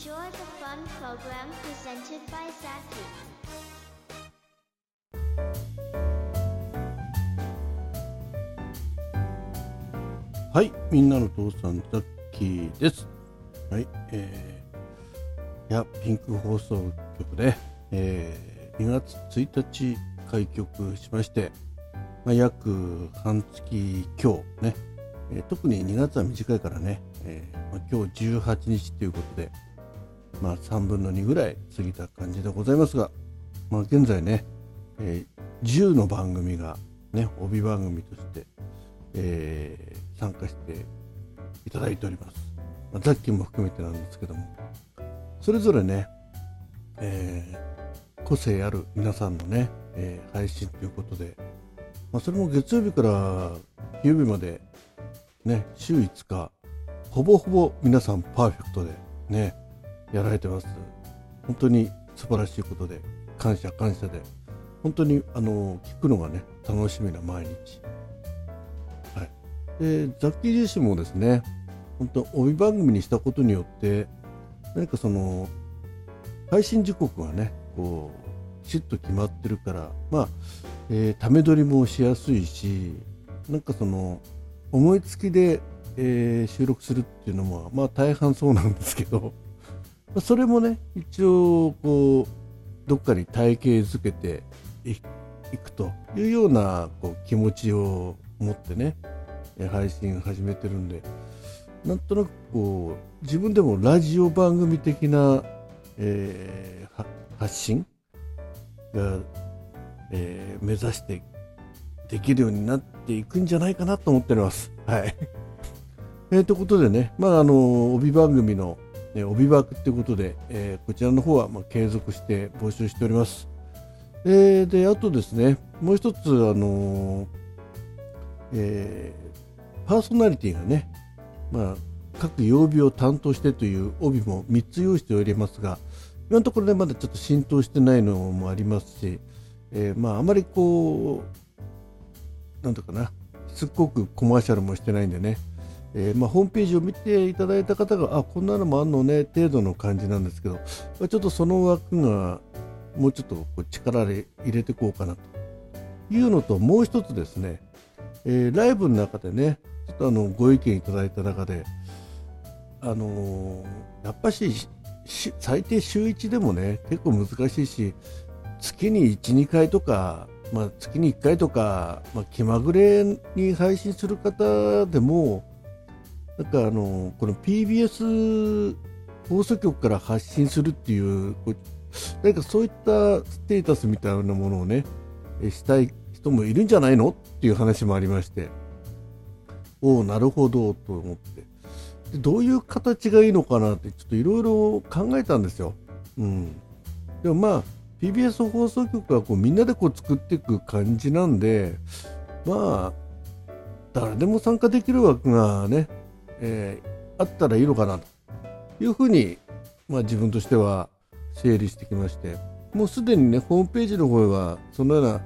Enjoy the fun program presented by Zaki. はい、みんなの父さん、ザッキーです。はい、えー、いや、ピンク放送局で、えー、2月1日開局しまして、まあ、約半月今日ね、えー特に2月は短いからね、えーまあ、今日18日ということで、まあ、3分の2ぐらい過ぎた感じでございますが、まあ、現在ね、えー10の番組が、ね、帯番組として、えー参加していただいております。まあ、ザッキーも含めてなんですけども、それぞれね、えー個性ある皆さんのね、えー配信ということで、まあ、それも月曜日から金曜日まで、ね、週5日、ほぼほぼ皆さんパーフェクトでね、やられてます。本当に素晴らしいことで、感謝感謝で、本当にあの聞くのがね、楽しみな毎日。はい。で、ザッキー自身もですね、本当帯番組にしたことによって、何かその、配信時刻がね、こう、きちっと決まってるから、まあ、えーめ撮りもしやすいし、なんかその、思いつきで、えー収録するっていうのも、まあ大半そうなんですけど、それもね、一応、こう、どっかに体系づけていくというようなこう気持ちを持ってね、配信始めてるんで、なんとなくこう、自分でもラジオ番組的な、えー発信が、えー目指してできるようになっていくんじゃないかなと思っております。はい。えー、ということでね、まあ、あの、帯番組の、ね、帯枠ということで、えーこちらの方は、まあ、継続して募集しております。えーで、あとですね、もう一つ、あのーえパーソナリティがね、まあ、各曜日を担当してという帯も3つ用意しておりますが、今のところね、まだちょっと浸透してないのもありますし、えまあ、あまりこう、なんとかな、すっごくコマーシャルもしてないんでね、えーまあ、ホームページを見ていただいた方が、あ、こんなのもあんのね、程度の感じなんですけど、まあちょっとその枠が、もうちょっとこう力で入れていこうかなと。いうのと、もう一つですね、えーライブの中でね、ちょっとあのご意見いただいた中で、あのーやっぱしし最低週1でもね結構難しいし月に12回とか、まあ、月に1回とか、まあ、気まぐれに配信する方でもなんかあのこの PBS 放送局から発信するっていうこう何かそういったステータスみたいなものをねしたい人もいるんじゃないのっていう話もありまして。おおなるほどと思って。でどういう形がいいのかなってちょっといろいろ考えたんですよ。うん、でもまあ PBS 放送局はこうみんなでこう作っていく感じなんでまあ誰でも参加できる枠がね、えーあったらいいのかなというふうに、まあ、自分としては整理してきましてもうすでにねホームページの方はそのような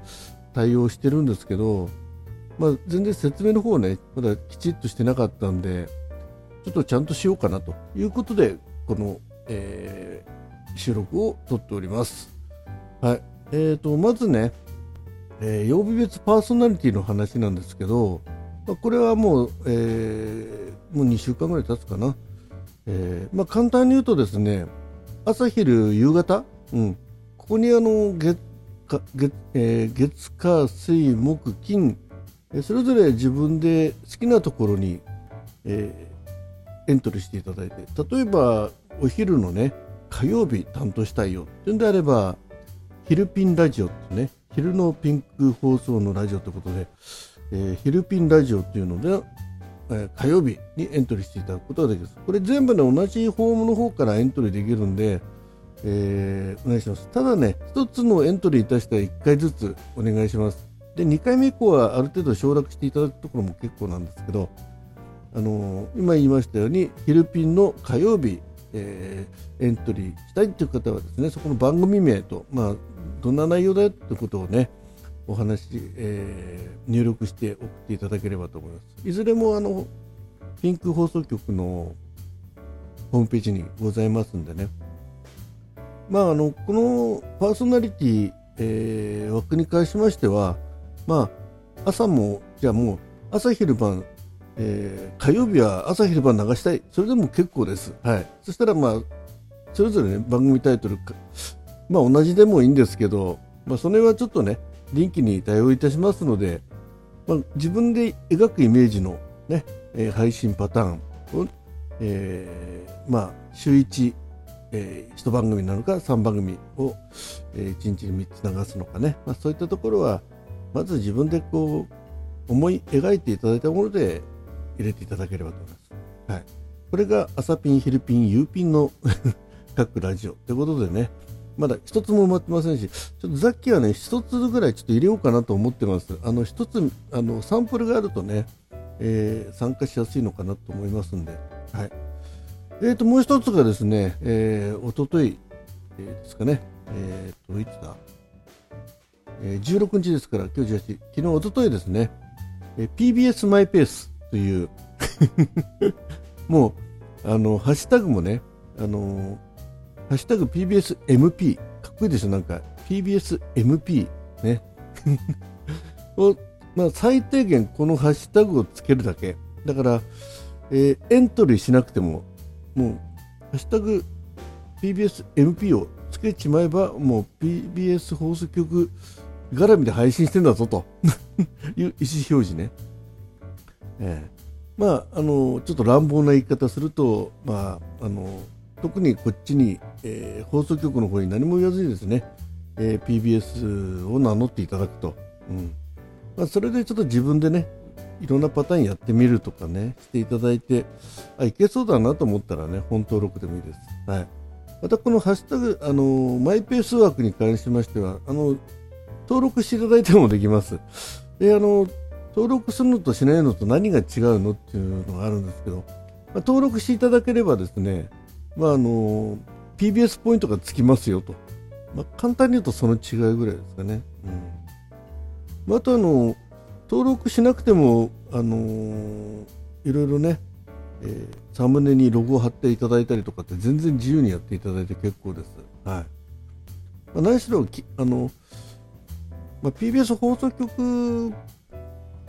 対応してるんですけど、まあ、全然説明の方ねまだきちっとしてなかったんでちょっとちゃんとしようかなということでこの、えー収録を撮っております。はいえー、とまずね、えー曜日別パーソナリティの話なんですけど、まあ、これはもう,、えーもう2週間ぐらい経つかな、えーまあ、簡単に言うとですね朝昼夕方、うん、ここにあの月か月,、えー月火水木金それぞれ自分で好きなところに、えーエントリーしていただいて例えばお昼のね火曜日担当したいよっていうんであれば昼ピンラジオってね昼のピンク放送のラジオということで、えー昼ピンラジオっていうので、えー火曜日にエントリーしていただくことができます。これ全部ね同じフォームの方からエントリーできるんで、えーお願いします。ただね一つのエントリーに対しては1回ずつお願いします。で2回目以降はある程度承諾していただくところも結構なんですけどあのー今言いましたようにヒルピンの火曜日、えーエントリーしたいという方はですねそこの番組名と、まあ、どんな内容だよということをねお話、えー入力して送っていただければと思いますいずれもあのピンク放送局のホームページにございますんでね。まあ、あのこのパーソナリティ、えー、枠に関しましては、まあ、朝も、じゃあもう朝昼晩、えー、火曜日は朝昼晩流したい、それでも結構です。はい、そしたら、まあ、それぞれ、ね、番組タイトルまあ、同じでもいいんですけど、まあ、それはちょっとね、臨機に対応いたしますので、まあ、自分で描くイメージのね、えー、配信パターンを、えー、まあ、週1、えー、1番組なのか3番組を、えー、1日に3つ流すのかね、まあ、そういったところはまず自分でこう思い描いていただいたもので入れていただければと思います。はい、これが朝ピン、昼ピン、夕ピンの 各ラジオということでね、まだ一つも埋まってませんし、ちょっとザッキーはね、一つぐらいちょっと入れようかなと思ってます。あの、一つ、あの、サンプルがあるとね、えー、参加しやすいのかなと思いますんで、はい。えーと、もう一つがですね、えー、おととい、えー、ですかね、えーと、いつだ、えー、16日ですから、今日18、昨日、おとといですね、えー、PBS マイペースという もう、あの、ハッシュタグもね、あのハッシュタグ PBSMP、かっこいいでしょ、なんか、PBSMP、ね。を、まあ、最低限このハッシュタグをつけるだけ。だから、えー、エントリーしなくても、もう、ハッシュタグ PBSMP をつけちまえば、もう PBS 放送局絡みで配信してんだぞと いう意思表示ね。えー、まあ、あの、ちょっと乱暴な言い方すると、まあ、あの、特にこっちに、えー、放送局の方に何も言わずにですね、えー、PBS を名乗っていただくと、うんまあ、それでちょっと自分でねいろんなパターンやってみるとかねしていただいてあいけそうだなと思ったらね本登録でもいいです。はい、またこのハッシュタグあのマイペース枠に関しましてはあの登録していただいてもできます。であの登録するのとしないのと何が違うのっていうのがあるんですけど、まあ、登録していただければですねまあ、あの PBS ポイントがつきますよと、まあ、簡単に言うとその違いぐらいですかね。うん、あとあの登録しなくても、あのー、いろいろね、えー、サムネにロゴを貼っていただいたりとかって全然自由にやっていただいて結構です。はいまあ、何しろあの、まあ、PBS 放送局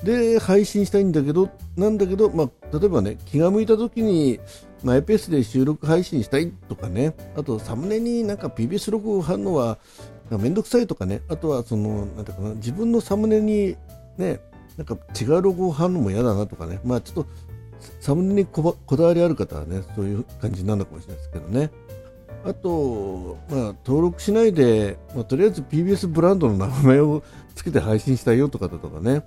で配信したいんだけど、なんだけど、まあ、例えばね、気が向いた時に、マイペースで収録配信したいとかね、あとサムネになんか PBS ロゴを貼るのはめんどくさいとかね、あとはその、なんていうかな、自分のサムネにね、なんか違うロゴを貼るのも嫌だなとかね、まあちょっとサムネにこだわりある方はね、そういう感じになるのかもしれないですけどね。あと、まあ、登録しないで、まあ、とりあえず PBS ブランドの名前をつけて配信したいよとかだとかね、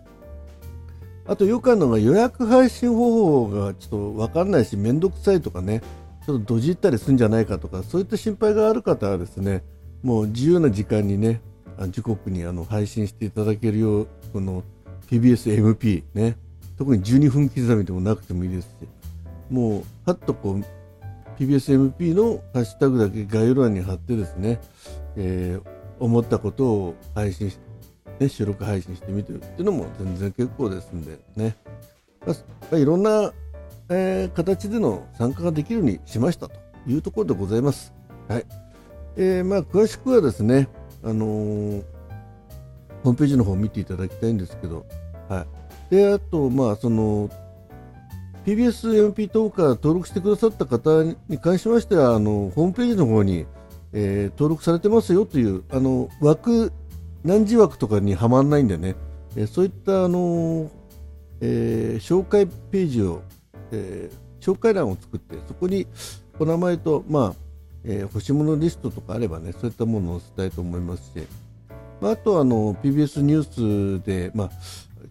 あとよくあるのが予約配信方法がちょっと分かんないし面倒くさいとかねちょっとどじったりするんじゃないかとかそういった心配がある方はですねもう自由な時間にね時刻にあの配信していただけるようこの PBSMP ね特に12分刻みでもなくてもいいですしもうはっとこう PBSMP のハッシュタグだけ概要欄に貼ってですね、えー、思ったことを配信してね、収録配信してみてるっていうのも全然結構ですんでね、まあ、いろんな、えー、形での参加ができるようにしましたというところでございます。はい。えーまあ、詳しくはですね、あのー、ホームページの方を見ていただきたいんですけど、はい、であと、まあ、その PBSMP トーカー登録してくださった方に関しましてはあのホームページの方に、えー、登録されてますよというあの枠何時枠とかにはまらないんでね、えそういったあの、えー、紹介ページを、えー、紹介欄を作ってそこにお名前と、まあえー、欲しいものリストとかあればねそういったものを載せたいと思いますし、まあ、あとあの PBS ニュースで、まあ、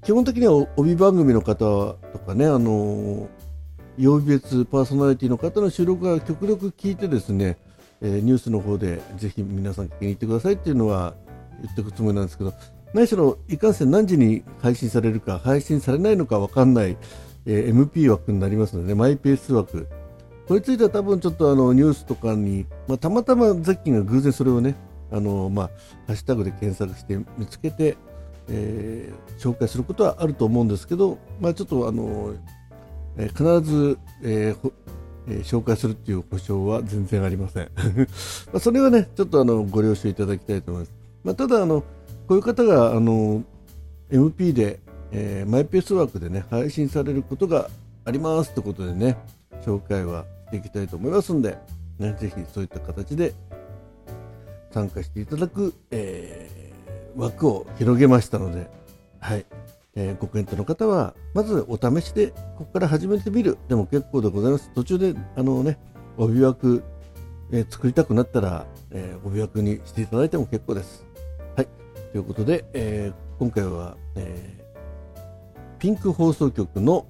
基本的には帯番組の方とかねあの曜日別パーソナリティの方の収録が極力聞いてですね、えー、ニュースの方でぜひ皆さん聞きに行ってくださいっていうのは言っていくつもりなんですけど何しろいかんせん何時に配信されるか配信されないのか分かんない、えー、MP 枠になりますので、ね、マイペース枠。これについては多分ちょっとあのニュースとかに、まあ、たまたまザッキーが偶然それをねあの、まあ、ハッシュタグで検索して見つけて、えー、紹介することはあると思うんですけど、まあ、ちょっとあの、えー、必ず、えーえー、紹介するっていう保証は全然ありません。まあそれはねちょっとあのご了承いただきたいと思います、まあ、ただあのこういう方があの MP で、えー、マイペースワークでね配信されることがありますってことでね紹介はしていきたいと思いますんで、ね、ぜひそういった形で参加していただく、えー、枠を広げましたので、はい。えー、ご検討の方はまずお試しでここから始めてみる。でも結構でございます。途中であのね帯枠、えー、作りたくなったら、えー、帯枠にしていただいても結構です。はい。ということで、えー、今回は、え、ピンク放送局の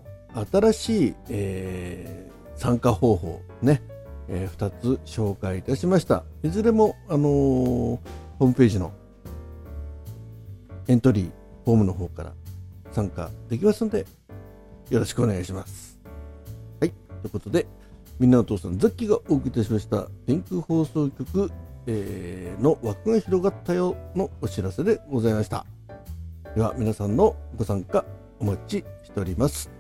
新しい、え、参加方法ねえー、2つ紹介いたしました。いずれも、あの、ホームページのエントリーフォームの方から参加できますのでよろしくお願いします。はい。ということでみんなお父さんザッキーがお送りいたしました天空放送局、えー、の枠が広がったよのお知らせでございました。では皆さんのご参加お待ちしております。